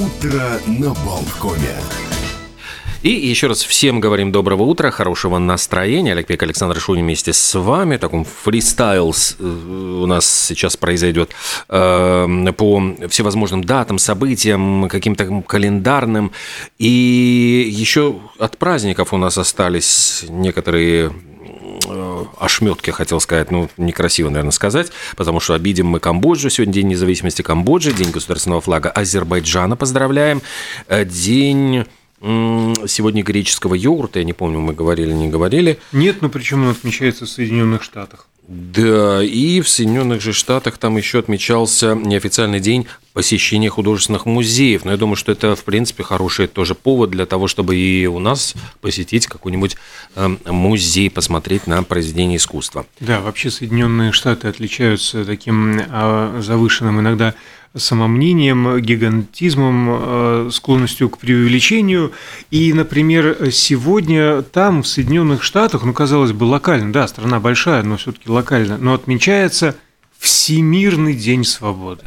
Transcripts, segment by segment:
Утро на Болткоме. И еще раз всем говорим доброго утра, хорошего настроения. Олег Пек, Александр Шунин вместе с вами. Таком фристайл э, у нас сейчас произойдет э, по всевозможным датам, событиям, каким-то календарным. И еще от праздников у нас остались некоторые ошметки, хотел сказать, ну, некрасиво, наверное, сказать, потому что обидим мы Камбоджу. Сегодня День независимости Камбоджи, День государственного флага Азербайджана поздравляем. Э, день сегодня греческого йогурта, я не помню, мы говорили, не говорили. Нет, но причем он отмечается в Соединенных Штатах. Да, и в Соединенных же Штатах там еще отмечался неофициальный день посещения художественных музеев. Но я думаю, что это, в принципе, хороший тоже повод для того, чтобы и у нас посетить какой-нибудь эм, музей, посмотреть на произведение искусства. Да, вообще Соединенные Штаты отличаются таким а, завышенным иногда самомнением, гигантизмом, э, склонностью к преувеличению. И, например, сегодня там, в Соединенных Штатах, ну, казалось бы, локально, да, страна большая, но все-таки локально, но отмечается Всемирный день свободы.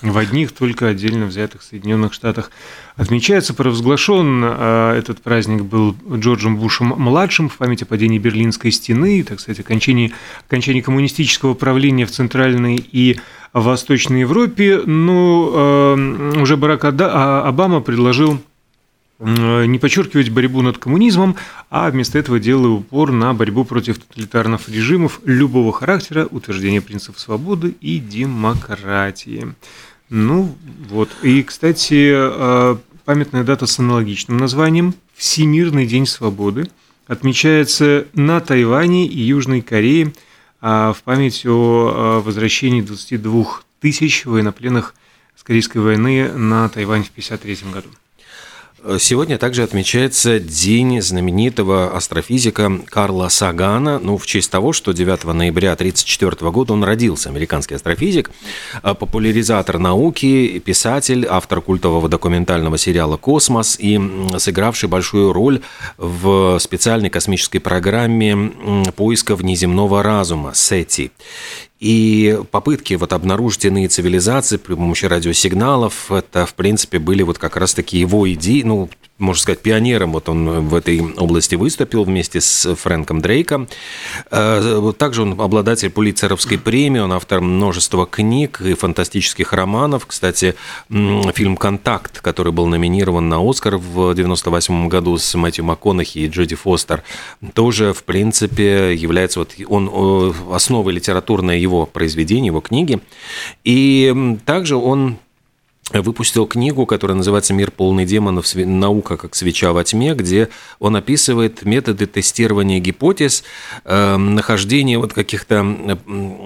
В одних только отдельно взятых Соединенных Штатах отмечается. Провозглашен э, этот праздник был Джорджем Бушем-младшим в память о падении Берлинской стены, так сказать, окончании, окончании коммунистического правления в Центральной и в Восточной Европе. Но э, уже Барак а, Обама предложил не подчеркивать борьбу над коммунизмом, а вместо этого делая упор на борьбу против тоталитарных режимов любого характера, утверждение принципов свободы и демократии. Ну вот. И, кстати, э, памятная дата с аналогичным названием «Всемирный день свободы» отмечается на Тайване и Южной Корее в память о возвращении 22 тысяч военнопленных с Корейской войны на Тайвань в 1953 году. Сегодня также отмечается день знаменитого астрофизика Карла Сагана, ну, в честь того, что 9 ноября 1934 года он родился, американский астрофизик, а популяризатор науки, писатель, автор культового документального сериала «Космос» и сыгравший большую роль в специальной космической программе поиска внеземного разума «SETI». И попытки вот обнаружить иные цивилизации при помощи радиосигналов, это, в принципе, были вот как раз-таки его идеи, ну, можно сказать, пионером. Вот он в этой области выступил вместе с Фрэнком Дрейком. Э, также он обладатель Пулитцеровской премии, он автор множества книг и фантастических романов. Кстати, фильм «Контакт», который был номинирован на «Оскар» в 1998 году с Мэтью МакКонахи и Джоди Фостер, тоже, в принципе, является вот он основой литературной его произведения, его книги. И также он выпустил книгу, которая называется «Мир полный демонов. Наука как свеча во тьме», где он описывает методы тестирования гипотез, э, нахождения вот каких-то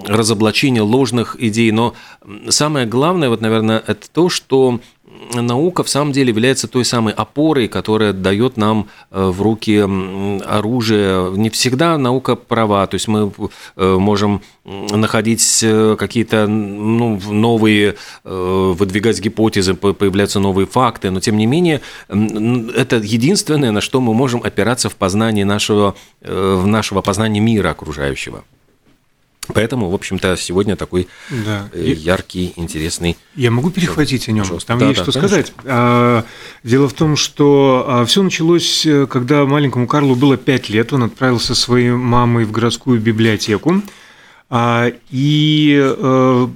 разоблачения ложных идей. Но самое главное, вот, наверное, это то, что наука в самом деле является той самой опорой, которая дает нам э, в руки оружие. Не всегда наука права, то есть мы э, можем находить э, какие-то ну, новые, выдвигать гипотезы, появляются новые факты, но тем не менее это единственное, на что мы можем опираться в познании нашего, в нашего познания мира окружающего. Поэтому, в общем-то, сегодня такой да. Э, яркий, интересный. Я могу перехватить о нем. Там да, есть да, что конечно. сказать. А, дело в том, что а, все началось, э, когда маленькому Карлу было 5 лет. Он отправился со своей мамой в городскую библиотеку. А, и э,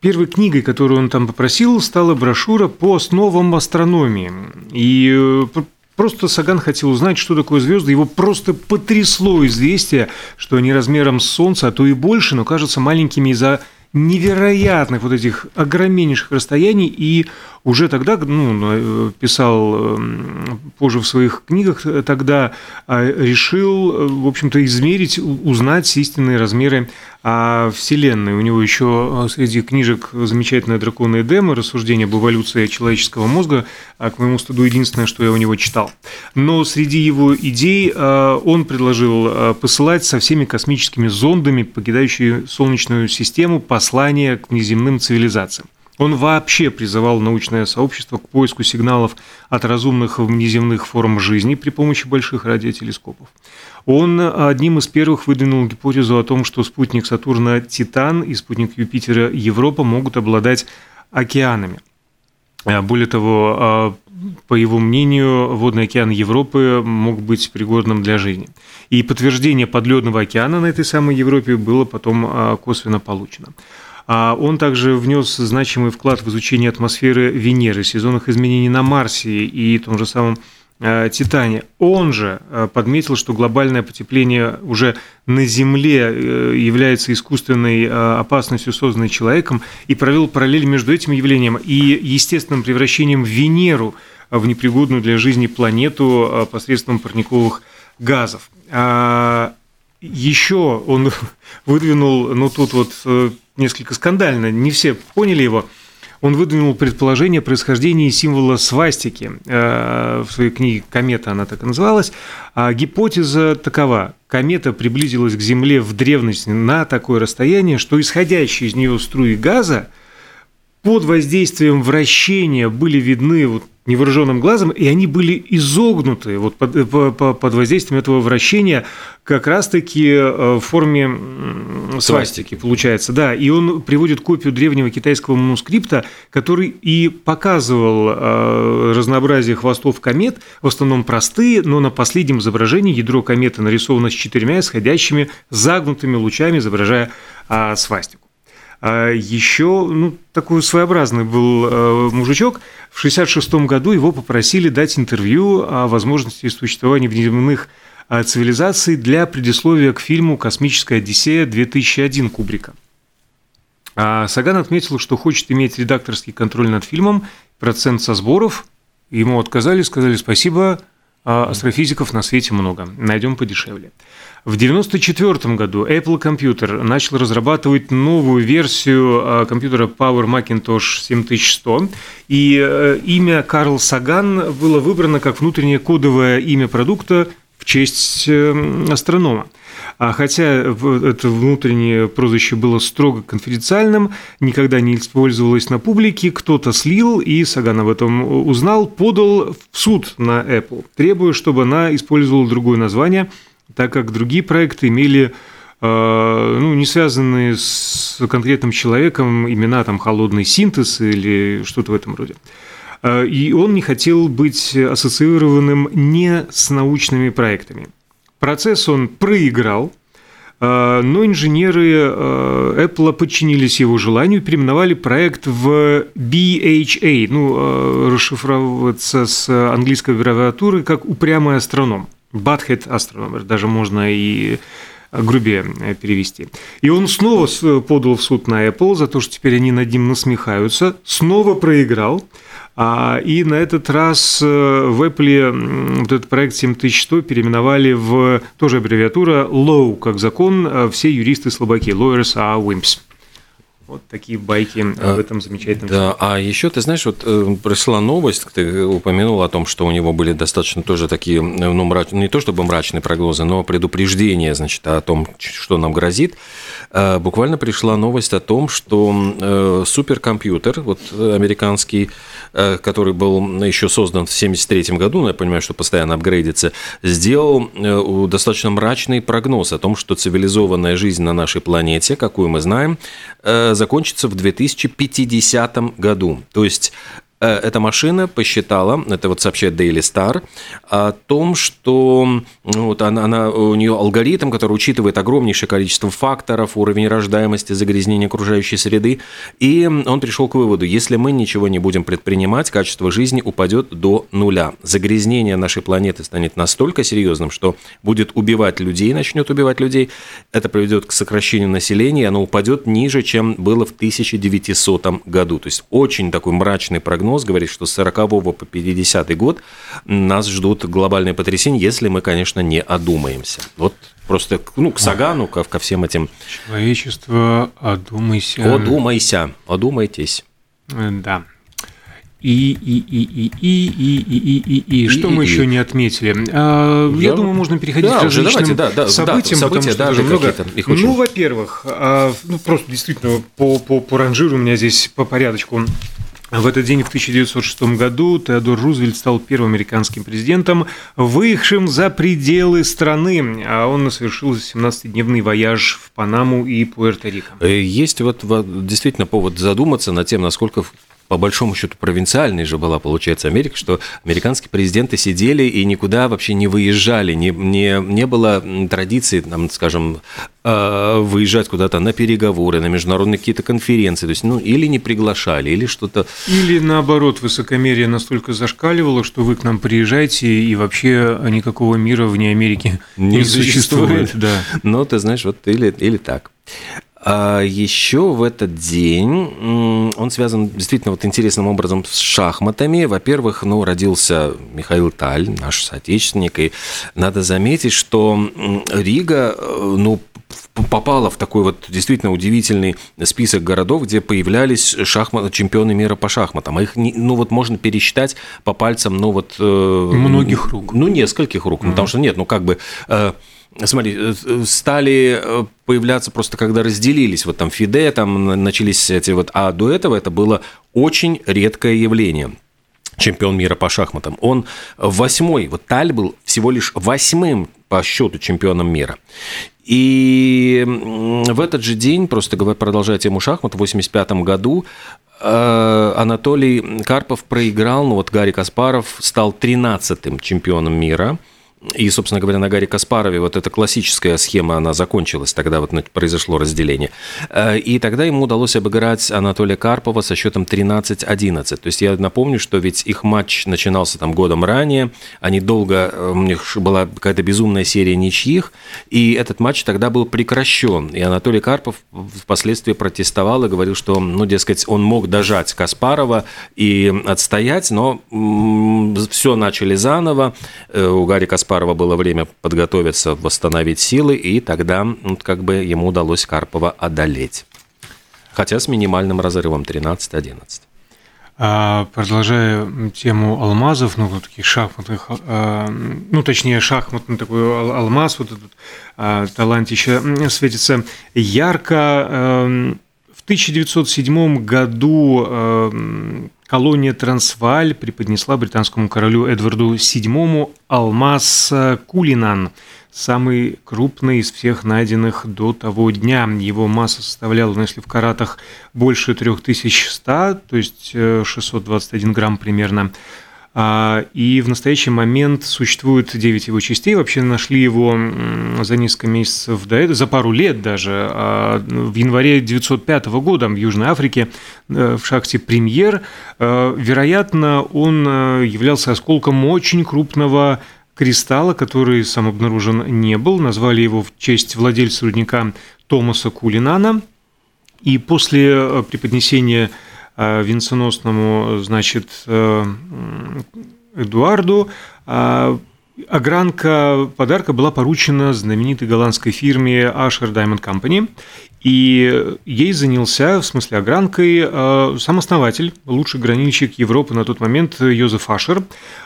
первой книгой, которую он там попросил, стала брошюра по основам астрономии. И Просто Саган хотел узнать, что такое звезды. Его просто потрясло известие, что они размером с Солнце, а то и больше, но кажутся маленькими из-за невероятных вот этих огромнейших расстояний, и уже тогда, ну, писал эм, позже в своих книгах, тогда а, решил, э, в общем-то, измерить, узнать истинные размеры а, Вселенной. У него еще э, среди книжек замечательная драконы Эдема, рассуждение об эволюции человеческого мозга, а к моему стыду единственное, что я у него читал. Но среди его идей э, он предложил посылать со всеми космическими зондами, покидающие Солнечную систему, послания к внеземным цивилизациям. Он вообще призывал научное сообщество к поиску сигналов от разумных внеземных форм жизни при помощи больших радиотелескопов. Он одним из первых выдвинул гипотезу о том, что спутник Сатурна Титан и спутник Юпитера Европа могут обладать океанами. Более того, по его мнению, водный океан Европы мог быть пригодным для жизни. И подтверждение подледного океана на этой самой Европе было потом косвенно получено. А он также внес значимый вклад в изучение атмосферы Венеры, сезонных изменений на Марсе и том же самом э, Титане. Он же э, подметил, что глобальное потепление уже на Земле э, является искусственной опасностью, созданной человеком, и провел параллель между этим явлением и естественным превращением Венеру в непригодную для жизни планету посредством парниковых газов. Еще он выдвинул, ну тут вот несколько скандально, не все поняли его. Он выдвинул предположение о происхождении символа свастики. Э, в своей книге «Комета» она так и называлась. А гипотеза такова. Комета приблизилась к Земле в древности на такое расстояние, что исходящие из нее струи газа под воздействием вращения были видны вот невооруженным глазом, и они были изогнуты вот под, под воздействием этого вращения как раз-таки э, в форме свастики, получается. Да, и он приводит копию древнего китайского манускрипта, который и показывал э, разнообразие хвостов комет, в основном простые, но на последнем изображении ядро кометы нарисовано с четырьмя исходящими загнутыми лучами, изображая а, свастику. А еще ну, такой своеобразный был э, мужичок. В 1966 году его попросили дать интервью о возможности существования внеземных э, цивилизаций для предисловия к фильму «Космическая Одиссея-2001» Кубрика. А Саган отметил, что хочет иметь редакторский контроль над фильмом, процент со сборов. Ему отказали, сказали спасибо, а астрофизиков на свете много, найдем подешевле. В 1994 году Apple Computer начал разрабатывать новую версию а, компьютера Power Macintosh 7100, и э, имя Карл Саган было выбрано как внутреннее кодовое имя продукта в честь э, астронома. А хотя это внутреннее прозвище было строго конфиденциальным, никогда не использовалось на публике, кто-то слил, и Саган об этом узнал, подал в суд на Apple, требуя, чтобы она использовала другое название, так как другие проекты имели э, ну, не связанные с конкретным человеком, имена там «Холодный синтез» или что-то в этом роде. Э, и он не хотел быть ассоциированным не с научными проектами. Процесс он проиграл, э, но инженеры э, Apple подчинились его желанию и переименовали проект в BHA, ну, э, расшифровываться с английской аббревиатуры как «упрямый астроном». Butthead Astronomer, даже можно и грубее перевести. И он снова подал в суд на Apple за то, что теперь они над ним насмехаются, снова проиграл – а, и на этот раз э, в Apple вот этот проект 7100 переименовали в тоже аббревиатура LOW, как закон, э, все юристы слабаки, lawyers are wimps. Вот такие байки а, в этом замечательном Да, а еще ты знаешь, вот э, пришла новость, ты упомянул о том, что у него были достаточно тоже такие, ну, мрачные, не то чтобы мрачные прогнозы, но предупреждения, значит, о том, что нам грозит. Э, буквально пришла новость о том, что суперкомпьютер, вот американский, который был еще создан в 1973 году, но я понимаю, что постоянно апгрейдится, сделал достаточно мрачный прогноз о том, что цивилизованная жизнь на нашей планете, какую мы знаем, закончится в 2050 году. То есть Э, эта машина посчитала, это вот сообщает Daily Star, о том, что ну, вот она, она, у нее алгоритм, который учитывает огромнейшее количество факторов, уровень рождаемости, загрязнения окружающей среды, и он пришел к выводу, если мы ничего не будем предпринимать, качество жизни упадет до нуля. Загрязнение нашей планеты станет настолько серьезным, что будет убивать людей, начнет убивать людей, это приведет к сокращению населения, оно упадет ниже, чем было в 1900 году. То есть очень такой мрачный прогноз прогноз говорит, что с 40 по 50 год нас ждут глобальные потрясения, если мы, конечно, не одумаемся. Вот просто ну, к Сагану, ко, ко всем этим... Человечество, одумайся. Одумайся, одумайтесь. Да. И, и, и, и, и, и, и, и, и, и. Что и, мы и, еще и. не отметили? А, я, я думаю, можно переходить да, к различным давайте, да, да, событиям, да, события, потому что да, много. Их очень... Ну, во-первых, а, ну, просто действительно по, по, по ранжиру у меня здесь по порядочку в этот день, в 1906 году, Теодор Рузвельт стал первым американским президентом, выехавшим за пределы страны, а он совершил 17-дневный вояж в Панаму и Пуэрто-Рико. Э, есть вот действительно повод задуматься над тем, насколько по большому счету провинциальной же была, получается, Америка, что американские президенты сидели и никуда вообще не выезжали, не, не, не было традиции, там, скажем, э, выезжать куда-то на переговоры, на международные какие-то конференции, то есть, ну, или не приглашали, или что-то... Или, наоборот, высокомерие настолько зашкаливало, что вы к нам приезжаете, и вообще никакого мира вне Америки не, не существует. существует. Да. Но ты знаешь, вот или, или так. А еще в этот день он связан действительно вот интересным образом с шахматами. Во-первых, ну, родился Михаил Таль, наш соотечественник, и надо заметить, что Рига, э, ну, попала в такой вот действительно удивительный список городов, где появлялись шахмат, чемпионы мира по шахматам. А их, ну вот можно пересчитать по пальцам, ну вот... Э, Многих рук. Ну, нескольких рук. Mm-hmm. Потому что нет, ну как бы... Э, Смотри, э, стали э, появляться просто когда разделились, вот там Фиде, там начались эти вот, а до этого это было очень редкое явление чемпион мира по шахматам. Он восьмой, вот Таль был всего лишь восьмым по счету чемпионом мира. И в этот же день, просто продолжая тему шахмат, в 1985 году э, Анатолий Карпов проиграл, ну вот Гарри Каспаров стал 13-м чемпионом мира – и, собственно говоря, на Гарри Каспарове вот эта классическая схема, она закончилась, тогда вот произошло разделение. Э, и тогда ему удалось обыграть Анатолия Карпова со счетом 13-11. То есть я напомню, что ведь их матч начинался там годом ранее, они долго, э, у них была какая-то безумная серия ничьих, и этот матч тогда был прекращен. И Анатолий Карпов впоследствии протестовал и говорил, что, ну, дескать, он мог дожать Каспарова и отстоять, но все начали заново. Э, у Гарри Каспарова Каспарова было время подготовиться, восстановить силы, и тогда ну, как бы ему удалось Карпова одолеть. Хотя с минимальным разрывом 13-11. А, продолжая тему алмазов, ну, вот таких шахматных, а, ну, точнее, шахматный такой алмаз, вот этот а, талантище светится ярко. В 1907 году колония Трансвааль преподнесла британскому королю Эдварду VII алмаз Кулинан, самый крупный из всех найденных до того дня. Его масса составляла, ну, если в каратах, больше 3100, то есть 621 э, грамм примерно. А, и в настоящий момент существует 9 его частей. Вообще нашли его за несколько месяцев до этого, за пару лет даже. А, в январе 1905 года в Южной Африке э, в шахте «Премьер». Э, вероятно, он э, являлся осколком очень крупного кристалла, который сам обнаружен не был. Назвали его в честь владельца рудника Томаса Кулинана. И после преподнесения венценосному, значит, э, Эдуарду, а огранка подарка была поручена знаменитой голландской фирме Asher Diamond Company, и ей занялся, в смысле огранкой, э, сам основатель, лучший гранильщик Европы на тот момент Йозеф Ашер.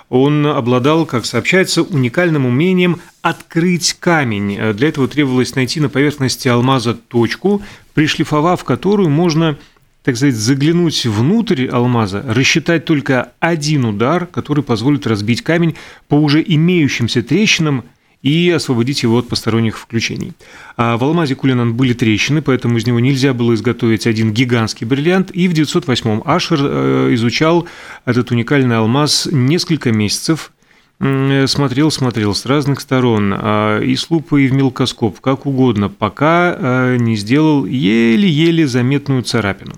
Он обладал, как сообщается, уникальным умением открыть камень. Для этого требовалось найти на поверхности алмаза точку, пришлифовав которую можно так сказать, заглянуть внутрь алмаза, рассчитать только один удар, который позволит разбить камень по уже имеющимся трещинам и освободить его от посторонних включений. А в алмазе Кулинан были трещины, поэтому из него нельзя было изготовить один гигантский бриллиант, и в 908-м Ашер э, изучал этот уникальный алмаз несколько месяцев, смотрел, смотрел с разных сторон, а, и с лупой, и в мелкоскоп, как угодно, пока э, не сделал еле-еле заметную царапину.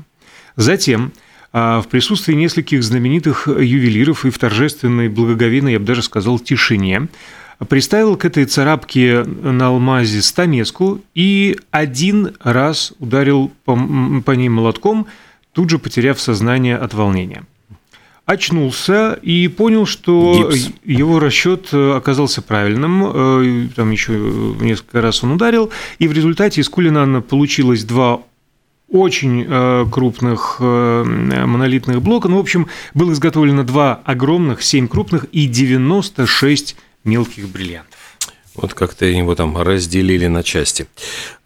Затем а, в присутствии нескольких знаменитых ювелиров и в торжественной, благоговейной, я бы даже сказал, тишине, приставил к этой царапке на алмазе стамеску и один раз ударил по, по ней молотком, тут же потеряв сознание от волнения. Очнулся и понял, что Гипс. его расчет оказался правильным. Э, там еще несколько раз он ударил, и в результате из Кулинана получилось два очень э, крупных э, монолитных блока. Ну, в общем, было изготовлено два огромных, семь крупных и 96 мелких бриллиантов. Вот как-то его там разделили на части.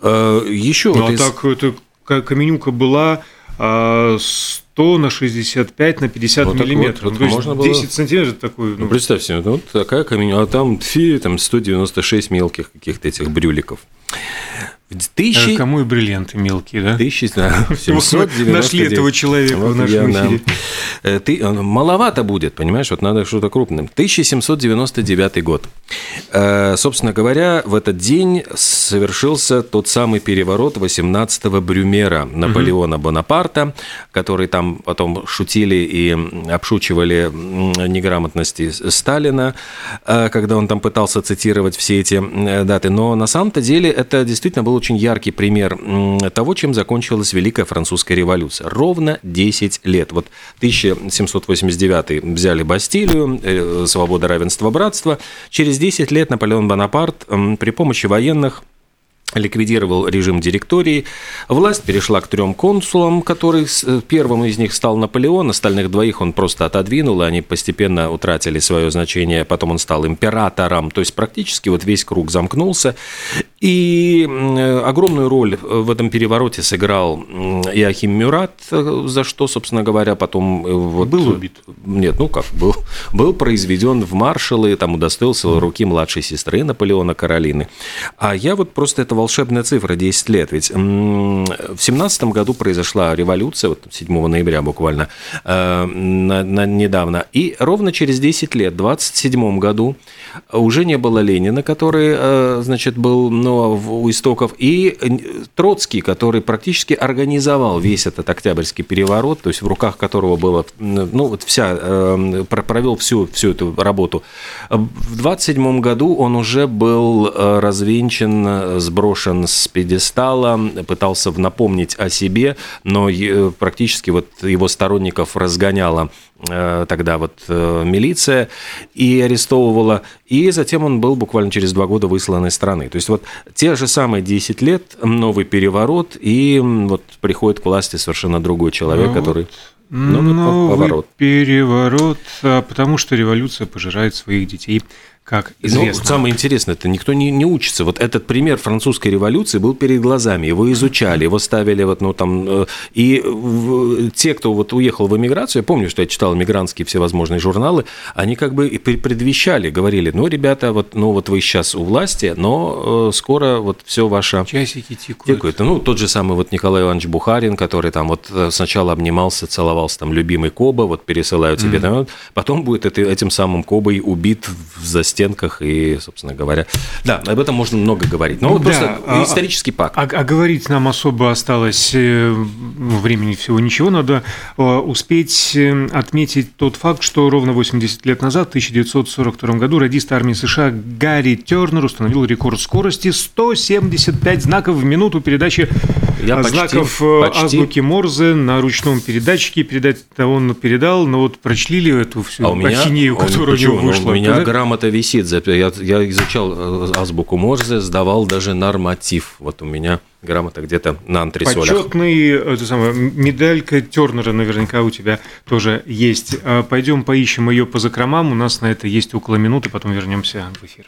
Э, Еще ну, вот а из... так, это каменюка была 100 на 65 на 50 вот миллиметров. Вот, вот, То есть можно 10 было... сантиметров такой. Ну, ну представь себе, вот такая каменюка, а там, фи, там 196 мелких каких-то этих брюликов. Тысячи... А кому и бриллианты мелкие, да? Тысячи, да, 799. Нашли этого человека вот в нашем я, эфире. Да. Э, ты, маловато будет, понимаешь, вот надо что-то крупным. 1799 год. Э, собственно говоря, в этот день совершился тот самый переворот 18-го Брюмера Наполеона угу. Бонапарта, который там потом шутили и обшучивали неграмотности Сталина, э, когда он там пытался цитировать все эти даты. Но на самом-то деле это действительно был очень яркий пример того, чем закончилась Великая Французская революция. Ровно 10 лет. Вот 1789 взяли Бастилию, э, свобода, равенство, братство. Через 10 лет Наполеон Бонапарт при помощи военных ликвидировал режим директории. Власть перешла к трем консулам, который э, первым из них стал Наполеон, остальных двоих он просто отодвинул, и они постепенно утратили свое значение. Потом он стал императором, то есть практически вот весь круг замкнулся. И огромную роль в этом перевороте сыграл Иохим Мюрат, э, за что, собственно говоря, потом... Э, вот, был убит? Нет, ну как, был, был произведен в маршалы, там удостоился руки младшей сестры Наполеона Каролины. А я вот просто этого волшебная цифра 10 лет. Ведь в 17 году произошла революция, вот 7 ноября буквально, э, на, на, недавно. И ровно через 10 лет, в 27 году, уже не было Ленина, который, э, значит, был ну, у истоков, и Троцкий, который практически организовал весь этот Октябрьский переворот, то есть в руках которого было, ну, вот вся, э, провел всю, всю эту работу. В 27 году он уже был развенчан, сброшен сброшен с пьедестала, пытался напомнить о себе, но практически вот его сторонников разгоняла э, тогда вот э, милиция и арестовывала, и затем он был буквально через два года выслан из страны. То есть вот те же самые 10 лет, новый переворот, и вот приходит к власти совершенно другой человек, ну, который... Ну, новый поворот. переворот, а потому что революция пожирает своих детей как ну, известно. Ну, самое интересное, это никто не, не учится. Вот этот пример французской революции был перед глазами, его изучали, его ставили вот, ну, там, э, и те, кто вот уехал в эмиграцию, я помню, что я читал эмигрантские всевозможные журналы, они как бы предвещали, говорили, ну, ребята, вот, ну, вот вы сейчас у власти, но э, скоро вот все ваше... Часики тикают. тикают. Ну, тот же самый вот Николай Иванович Бухарин, который там вот э, сначала обнимался, целовался там любимый Коба, вот пересылаю тебе, mm. потом будет это, этим самым Кобой убит в застенке стенках и, собственно говоря, да, об этом можно много говорить. Но ну, вот да, просто а, исторический пак. А, а говорить нам особо осталось э, времени всего ничего. Надо э, успеть э, отметить тот факт, что ровно 80 лет назад, в 1942 году, радист армии США Гарри Тернер установил рекорд скорости 175 знаков в минуту передачи я почти, знаков почти. азбуки Морзе на ручном передатчике. Передать-то он передал, но вот прочли ли эту всю а у меня, ахинею, которая у него вышла? Ну, у меня грамота висит висит. Я, я изучал э, азбуку Морзе, сдавал даже норматив. Вот у меня грамота где-то на антресолях. Почетный, это самое, медалька Тернера наверняка у тебя тоже есть. А, Пойдем поищем ее по закромам. У нас на это есть около минуты, потом вернемся в эфир.